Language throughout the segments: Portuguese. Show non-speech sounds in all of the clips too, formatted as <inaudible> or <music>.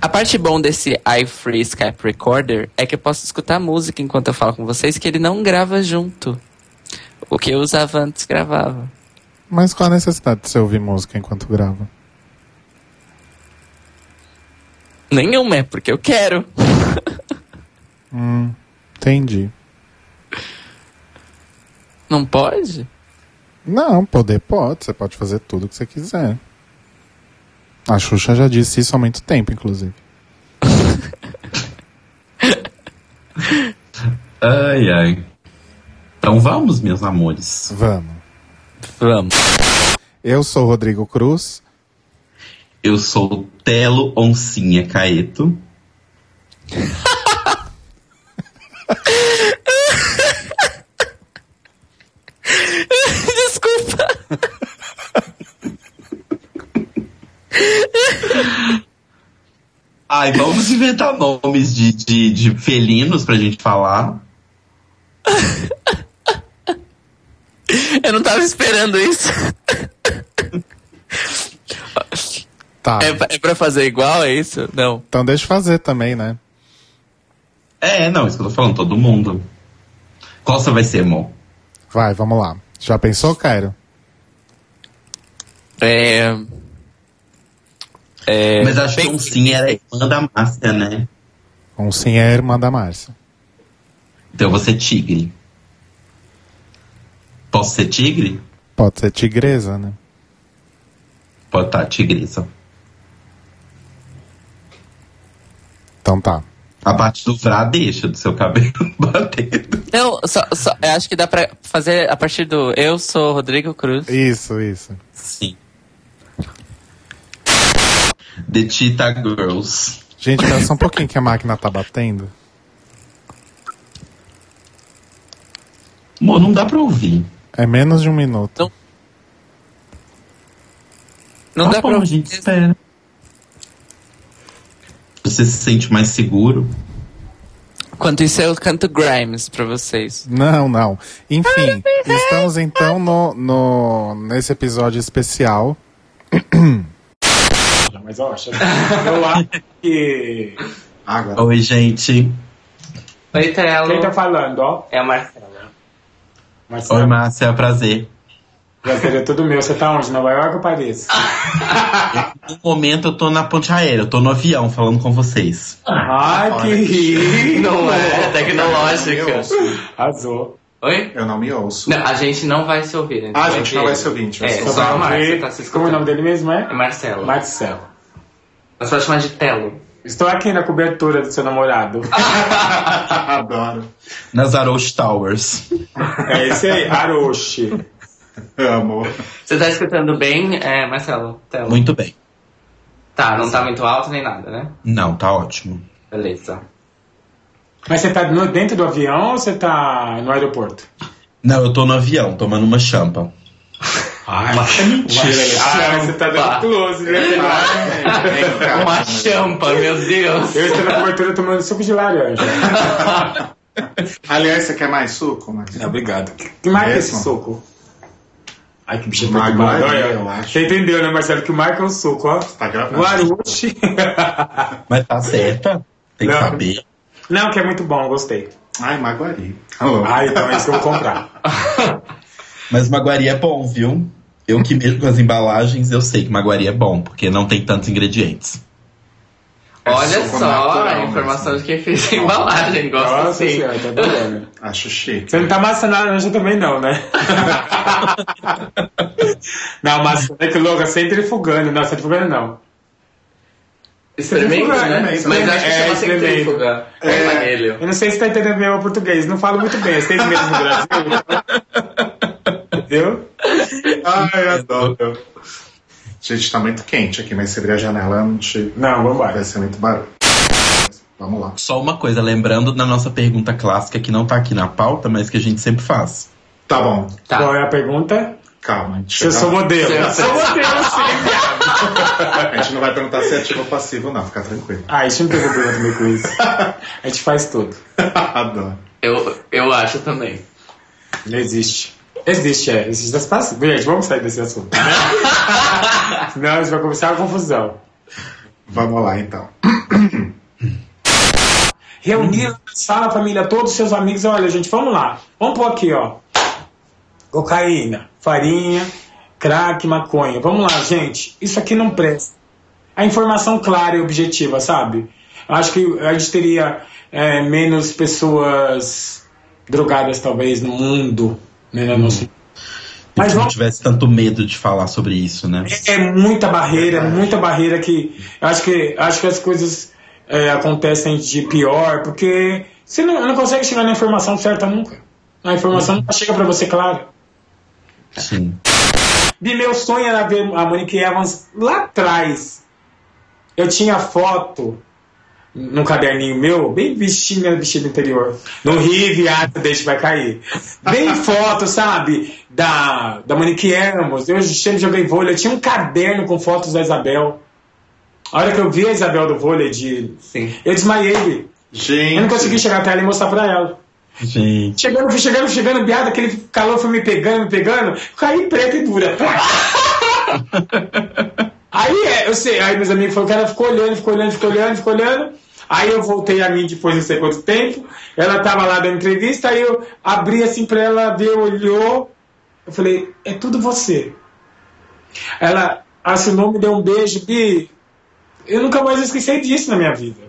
A parte bom desse iFree Skype Recorder é que eu posso escutar música enquanto eu falo com vocês, que ele não grava junto. O que eu usava antes gravava. Mas qual a necessidade de você ouvir música enquanto grava? Nenhuma, é porque eu quero. <laughs> Hum, entendi. Não pode? Não, poder pode. Você pode fazer tudo o que você quiser. A Xuxa já disse isso há muito tempo, inclusive. <laughs> Ai, ai. Então vamos, meus amores. Vamos. Vamos. Eu sou o Rodrigo Cruz. Eu sou o Telo Oncinha Caeto. <laughs> Ai, vamos inventar nomes de, de, de felinos pra gente falar. Eu não tava esperando isso. Tá. É, é pra fazer igual, é isso? Não. Então deixa eu fazer também, né? É, não, isso que eu tô falando, todo mundo. Qual você vai ser, amor? Vai, vamos lá. Já pensou, Cairo? É. É. Mas acho que bem- um sim era irmã da Márcia, né? Um sim é a irmã da Márcia. Então eu vou ser tigre. Posso ser tigre? Pode ser tigresa, né? Pode estar, tigresa. Então tá. A parte do vrá deixa do seu cabelo <laughs> batendo. Não, só, só, eu acho que dá pra fazer a partir do Eu sou Rodrigo Cruz. Isso, isso. Sim. The Cheetah Girls. Gente, espera só um pouquinho que a máquina tá batendo. Amor, não dá pra ouvir. É menos de um minuto. Não Tá dá bom, pra a gente espera. Você se sente mais seguro? Enquanto isso, eu canto Grimes pra vocês. Não, não. Enfim, estamos então no, no, nesse episódio especial. <clears throat> Mas ó, eu acho que. Água. Oi, gente. Oi, Telo. Quem tá falando, ó? É a Marcela. Marcelo. Oi, Márcia, é prazer. Prazer é tudo meu. Você tá onde? Nova York ou Paris? No momento eu tô na ponte aérea, eu tô no avião falando com vocês. Ai, que rico! Não é tecnológica. Arrasou. Oi? Eu não me ouço. Não, a gente não vai se ouvir. Ah, a gente não vai se ouvir, a gente vai É, se só ouvir. a Márcia tá se Como é o nome dele mesmo É é? Marcelo. Marcelo. Mas pode chamar de Telo. Estou aqui na cobertura do seu namorado. <laughs> Adoro. Nas Arosh Towers. É esse aí, Aroshi. Amo. Você tá escutando bem, é, Marcelo? Telo. Muito bem. Tá, não tá muito alto nem nada, né? Não, tá ótimo. Beleza. Mas você tá no- dentro do avião ou você tá no aeroporto? Não, eu tô no avião, tomando uma champa. Ai, é mentira. Ah, você tá dando close, né? Uma champa, meu Deus. Eu estou na cobertura tomando suco de laranja. <laughs> Aliás, você quer mais suco? Mas... obrigado. Que marca é esse suco? Ai, que bicho. Olha, eu acho. Você entendeu, né, Marcelo? Que marca é o suco, ó. Tá gravando. Guaruchi. <laughs> Mas tá certa? Tem que Não. saber. Não, que é muito bom, gostei. Ai, Maguari. Alô. Ah, então é isso que eu vou comprar. <laughs> Mas Maguari é bom, viu? Eu que mexo com as embalagens, eu sei que Maguari é bom, porque não tem tantos ingredientes. É Olha só natural a informação mesmo. de quem fez a embalagem. Gosto Nossa assim. senhora, tá adorando. Acho chique. Você não tá amassando a laranja também, não, né? <laughs> não, maçã é que louca, centrifugando. Não, centrifugando não. Experimenta, né? Experimenta. Mas acho que É, chama experimenta. centrífuga. É, Manelho. Eu não sei se tá entendendo bem o português. Não falo muito bem. Seis meses no Brasil. Entendeu? <laughs> Ai, adoro. Gente, tá muito quente aqui, mas se abrir a janela, não te... Não, vambora. vai ser muito barulho. Vamos lá. Só uma coisa, lembrando da nossa pergunta clássica que não tá aqui na pauta, mas que a gente sempre faz. Tá bom. Tá. Qual é a pergunta? Calma, Se eu sou lá. modelo. Eu Eu sou modelo, sim. <laughs> A gente não vai perguntar se é ativo ou passivo, não. Fica tranquilo. Ah, isso não tem problema também com isso. <laughs> A gente faz tudo. Adoro. Eu, eu acho também. Não existe. Existe, é. Existe das passas. Gente, vamos sair desse assunto. Né? <laughs> Senão a gente vai começar a confusão. Vamos lá, então. Reunir, fala a família, todos os seus amigos, olha, gente, vamos lá. Vamos pôr aqui, ó. Cocaína, farinha, crack, maconha. Vamos lá, gente. Isso aqui não presta. A informação clara e objetiva, sabe? Acho que a gente teria é, menos pessoas drogadas, talvez, no mundo. Né, nosso... Mas não tivesse tanto medo de falar sobre isso, né? é muita barreira, muita barreira que acho que acho que as coisas é, acontecem de pior porque você não, não consegue chegar na informação certa nunca. A informação nunca chega pra você clara. Sim. E meu sonho era ver a Monique Evans lá atrás. Eu tinha foto num caderninho meu, bem vestindo vestido interior. No Rio, viado, deixa vai cair. Bem <laughs> foto, sabe? Da, da Monique Evans. Eu sempre joguei vôlei. Eu tinha um caderno com fotos da Isabel. A hora que eu vi a Isabel do vôlei, de... Sim. eu desmaiei. Gente. Eu não consegui chegar até ela e mostrar pra ela. Gente. Chegando, fui chegando, chegando, biada, aquele calor foi me pegando, me pegando, caí preta e dura. <laughs> aí é, eu sei, aí meus amigos falaram que ela ficou olhando, ficou olhando, ficou olhando, ficou olhando. Aí eu voltei a mim depois de não sei quanto tempo. Ela tava lá dando entrevista, aí eu abri assim pra ela ver, olhou. Eu falei, é tudo você. Ela assinou, me deu um beijo, Bi. Eu nunca mais esqueci disso na minha vida.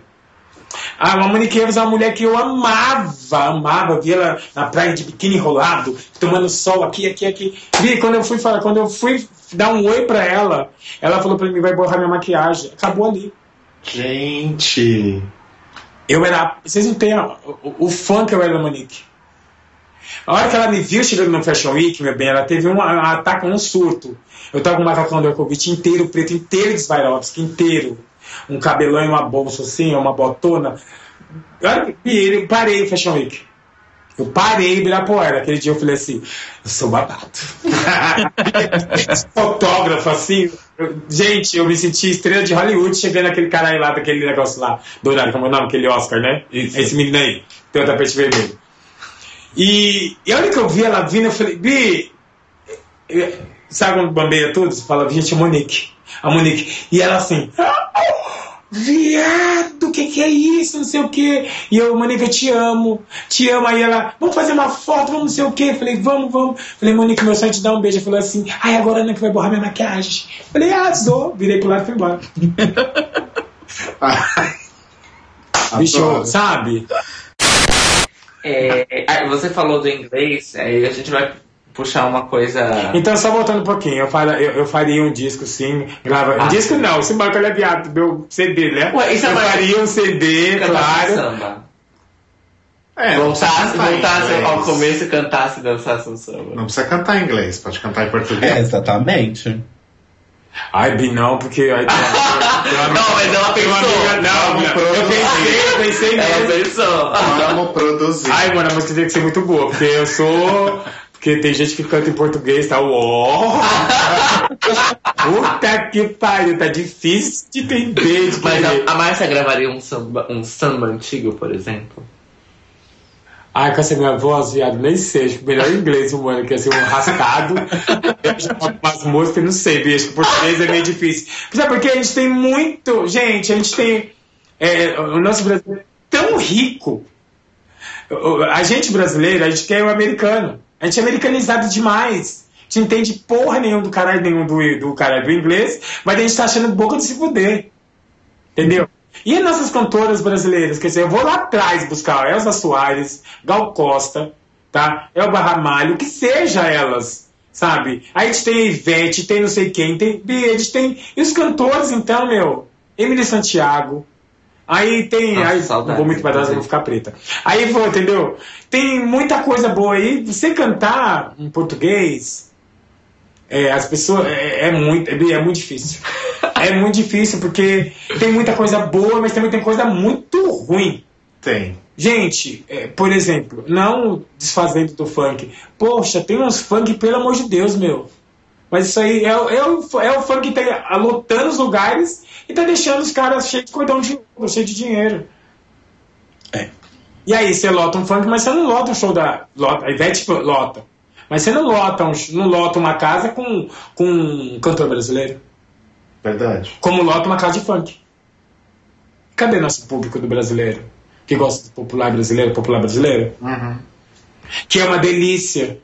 A Monique Evans é uma mulher que eu amava, amava, via ela na praia de biquíni enrolado, tomando sol aqui, aqui, aqui. Vi, quando eu fui falar, quando eu fui dar um oi pra ela, ela falou pra mim, vai borrar minha maquiagem. Acabou ali. Gente. Eu era. Vocês não têm a- o, o fã que eu era da Monique. A hora que ela me viu chegando no Fashion Week, meu bem, ela teve um, ataque, um surto. Eu tava com um macacão do Ercovitch inteiro, preto, inteiro de inteiro. Um cabelão e uma bolsa assim, uma botona. Eu, eu parei o Fashion Week. Eu parei de Ibirapuera. Aquele dia eu falei assim, eu sou babado. <laughs> Fotógrafo, assim. eu- gente, eu me senti estrela de Hollywood chegando aquele cara aí lá, daquele negócio lá, dourado, como é o nome? Aquele Oscar, né? Esse menino aí, tem o tapete vermelho. E, e a hora que eu vi ela vindo, eu falei, Bi, eh, sabe quando bambeia tudo? Você fala, gente, a Monique. A Monique. E ela assim, "Ah, viado, o que, que é isso? Não sei o que. E eu, Monique, eu te amo, te amo. Aí ela, vamos fazer uma foto, vamos não sei o que. Falei, vamos, vamos. Falei, Monique, meu sonho é te dar um beijo. Ela falou assim, ai, agora não é que vai borrar minha maquiagem. Falei, ah, sou. Virei pro lado e fui embora. <laughs> Bicho, sabe? É, você falou do inglês, aí a gente vai puxar uma coisa. Então, só voltando um pouquinho, eu, fala- eu, eu faria um disco sim, grava. Ah, disco sim. não, se banco ele é viado, meu CD, né? Ué, isso é eu mais- faria um CD, claro. samba. É, não Voltasse, voltasse ao começo e cantasse e dançasse um samba. Não precisa cantar em inglês, pode cantar em português. É, exatamente. Ai, Bi, não, porque. Tem uma- <laughs> Não, mas ela tem uma pensou. amiga- não, não, eu pensei, eu pensei Ela mesmo. pensou. Vamos produzir. Ai, mano, a música tem que ser muito boa, porque eu sou. Porque tem gente que canta em português, tá? Uó! <laughs> Puta que pariu, tá difícil de entender. De Mas a, a Márcia gravaria um samba, um samba antigo, por exemplo? Ai, com essa minha voz, viado, nem sei. Acho que melhor inglês, mano, que ser um rascado. Umas músicas, não sei, bicho. Português é meio difícil. Sabe porque a gente tem muito. Gente, a gente tem. é, o nosso Brasil é tão rico. A gente brasileiro, a gente quer o americano. A gente é americanizado demais. A gente entende porra nenhuma do caralho nenhum do, do caralho do inglês, mas a gente tá achando boca de se fuder. Entendeu? E as nossas cantoras brasileiras? Quer dizer, eu vou lá atrás buscar Elza Soares, Gal Costa, tá? Elba Ramalho, que seja elas, sabe? Aí a gente tem a Ivete, tem não sei quem, tem. Gente tem. E os cantores, então, meu? Emily Santiago. Aí tem. Nossa, aí, saudade, não vou muito pra trás, vou ficar preta. Aí vou, entendeu? Tem muita coisa boa aí. Você cantar em português, é, as pessoas. É, é muito, é, é muito difícil. <laughs> É muito difícil porque tem muita coisa boa, mas também tem coisa muito ruim. Tem. Gente, é, por exemplo, não desfazendo do funk. Poxa, tem uns funk, pelo amor de Deus, meu. Mas isso aí é, o- é, o, é o funk que tá lotando os lugares e tá deixando os caras cheios de cordão de ouro, cheios de dinheiro. É. E aí, você lota um funk, mas você não lota um show da. Lota, a Ivete lota. Mas você não lota, um, não lota uma casa com, com um cantor brasileiro. Verdade. Como lota uma casa de funk. Cadê nosso público do brasileiro? que gosta do popular brasileiro, popular brasileiro, Uhum. que é uma delícia.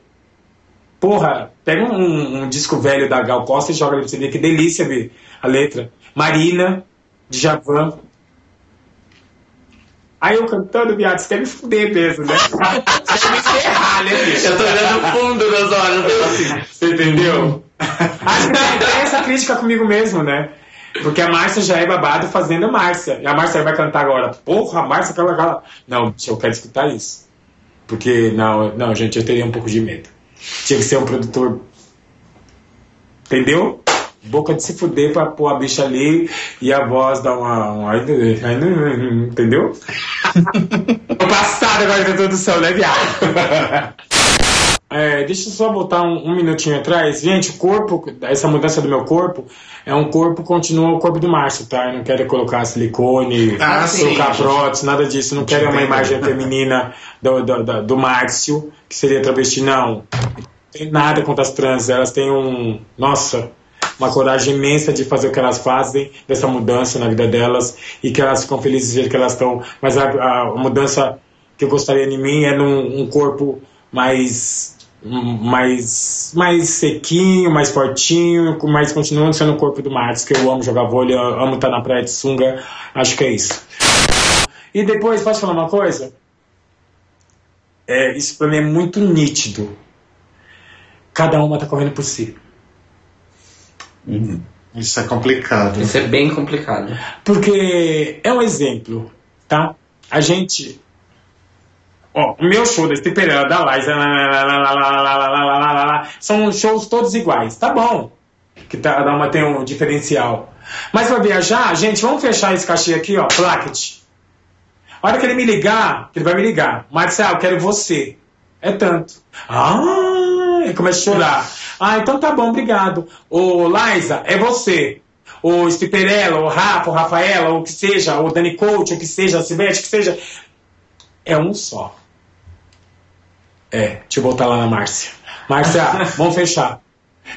Porra, pega um, um disco velho da Gal Costa e joga ali pra você ver que delícia ver a letra. Marina, de Javan. Aí eu cantando, viado, você quer me fuder mesmo, né? Você quer me ferrar, né, bicho? Eu tô olhando o fundo das olhos assim. Você entendeu? Acho que tem essa crítica comigo mesmo, né? Porque a Márcia já é babado fazendo a Márcia. E a Márcia vai cantar agora. Porra, a Márcia, aquela, aquela. Não, bicho, eu quero escutar isso. Porque, não, não, gente, eu teria um pouco de medo. Tinha que ser um produtor. Entendeu? Boca de se fuder pra pôr a bicha ali e a voz dar uma. uma entendeu? Tô passado agora com a introdução, né, viado? <laughs> É, deixa eu só voltar um, um minutinho atrás. Gente, o corpo, essa mudança do meu corpo, é um corpo, continua o corpo do Márcio, tá? Eu não quero colocar silicone, Ah, colocar prótese, nada disso. Eu não quero uma imagem <laughs> feminina do, do, do, do Márcio, que seria travesti, não. Não tem nada contra as trans, elas têm um. Nossa, uma coragem imensa de fazer o que elas fazem, dessa mudança na vida delas, e que elas ficam felizes do jeito que elas estão. Mas a, a mudança que eu gostaria em mim é num um corpo mais mais mais sequinho, mais fortinho, mas continuando sendo o corpo do Marcos, que eu amo jogar vôlei, amo estar na praia de sunga, acho que é isso. E depois, posso falar uma coisa? É, isso pra mim é muito nítido. Cada uma tá correndo por si. Isso é complicado. Isso é bem complicado. Porque é um exemplo, tá? A gente. Ó, o meu show desse Pereira da Lais, são shows todos iguais. Tá bom. Que tá, dá uma, tem um diferencial. Mas pra viajar, gente, vamos fechar esse cachê aqui, ó. Placket. A hora que ele me ligar, ele vai me ligar. Marcelo, quero você. É tanto. Ah! E começa a chorar. Ah, então tá bom, obrigado. Ô, Liza, é você. O Stiperella, o Rafa, o Rafaela, ou o que seja, o Dani Coach, o que seja, a Silvete, o que seja. É um só. É, deixa eu voltar lá na Márcia. Márcia, <laughs> vamos fechar.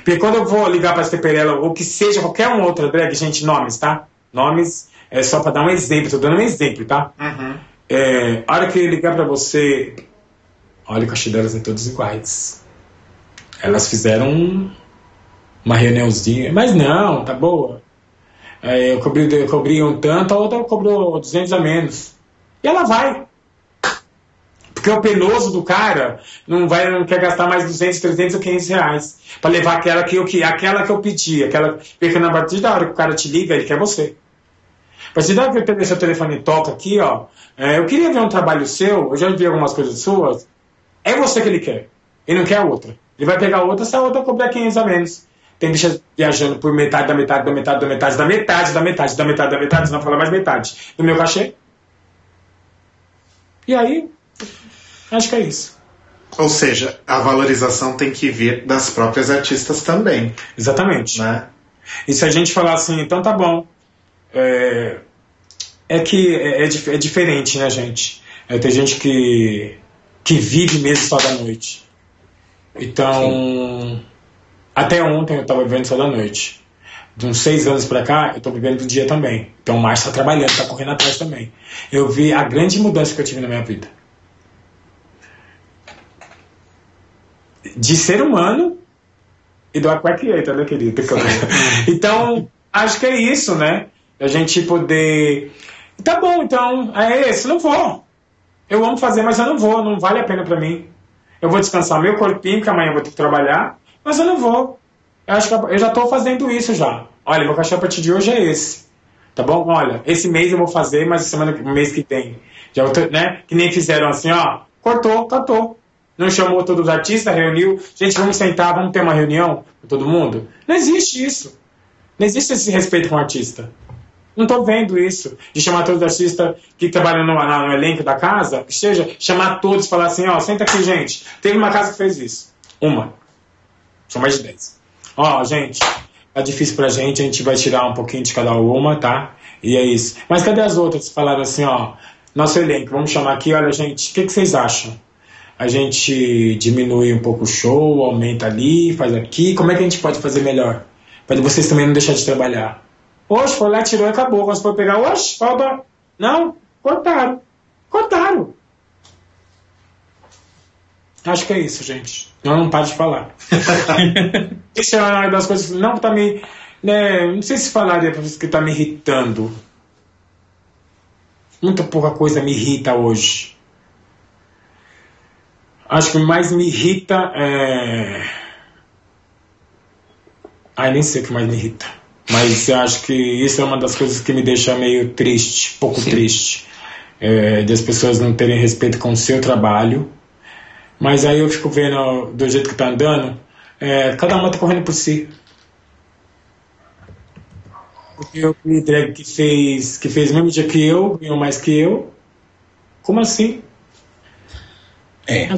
Porque quando eu vou ligar pra Stiperella, ou que seja, qualquer um outra drag, gente, nomes, tá? Nomes é só pra dar um exemplo, tô dando um exemplo, tá? Uhum. É, a hora que ele ligar pra você, olha, o cachê delas é todos iguais. Elas fizeram um- uma reuniãozinha, mas não, tá boa. É, eu, cobri, eu cobri um tanto, a outra cobrou 200 a menos. E ela vai. Porque o penoso do cara não vai não quer gastar mais 200, 300 ou 500 reais pra levar aquela que eu, que, aquela que eu pedi. Aquela, porque na partir da hora que o cara te liga, ele quer você. A partir da hora que o seu telefone toca aqui, ó, é, eu queria ver um trabalho seu, eu já vi algumas coisas suas, é você que ele quer. Ele não quer outra. Ele vai pegar outra se a outra cobrar 500 a menos. Tem bicha viajando por metade da metade da metade da metade da metade da metade da metade da metade, não fala mais metade, do meu cachê. E aí, acho que é isso. Ou seja, a valorização tem que vir das próprias artistas também, Exatamente. né? E se a gente falar assim, então tá bom. É, é que é, é é diferente, né, gente? É, tem gente que, que vive mesmo só da noite. Então, até ontem eu tava vivendo só da noite. De uns seis anos pra cá, eu tô vivendo do dia também. Então o Márcio tá trabalhando, tá correndo atrás também. Eu vi a grande mudança que eu tive na minha vida. De ser humano e do Aquaquieta, né, querido? <laughs> então, acho que é isso, né? A gente poder. Tá bom, então, é esse, não vou. Eu amo fazer, mas eu não vou, não vale a pena pra mim. Eu vou descansar meu corpinho, que amanhã eu vou ter que trabalhar, mas eu não vou. Eu acho que eu já tô fazendo isso já. Olha, meu cachê a partir de hoje é esse. Tá bom? Olha, esse mês eu vou fazer, mas semana, mês que tem. Já, tô- né? Que nem fizeram assim, ó. Cortou, cortou. Não chamou todos os artistas, reuniu. Gente, vamos sentar, vamos ter uma reunião com todo mundo. Não existe isso. Não existe esse respeito com o artista. Não tô vendo isso. De chamar todos os artistas que trabalham no, no elenco da casa, que seja, chamar todos e falar assim, ó, senta aqui, gente. Teve uma casa que fez isso. Uma. São mais de dez. Ó, gente, tá difícil pra gente, a gente vai tirar um pouquinho de cada uma, tá? E é isso. Mas cadê as outras que falaram assim, ó, nosso elenco, vamos chamar aqui, olha, gente, o que, que vocês acham? A gente diminui um pouco o show, aumenta ali, faz aqui, como é que a gente pode fazer melhor? Para vocês também não deixar de trabalhar. Oxe, foi lá, tirou e acabou. Quando você for pegar, oxe, falta. Não, cortaram. Cortaram. Acho que é isso, gente. Eu não paro de falar. isso é uma das coisas não tá me. Né, não sei se falaria pra vocês que tá me irritando. Muita pouca coisa me irrita hoje. Acho que o mais me irrita é. Ai, nem sei o que mais me irrita. Mas eu acho que isso é uma das coisas que me deixa meio triste, pouco Sim. triste. É, de as pessoas não terem respeito com o seu trabalho. Mas aí eu fico vendo do jeito que tá andando, é, cada uma tá correndo por si. Porque o drag que fez, que fez o mesmo dia que eu, ganhou mais que eu. Como assim? É.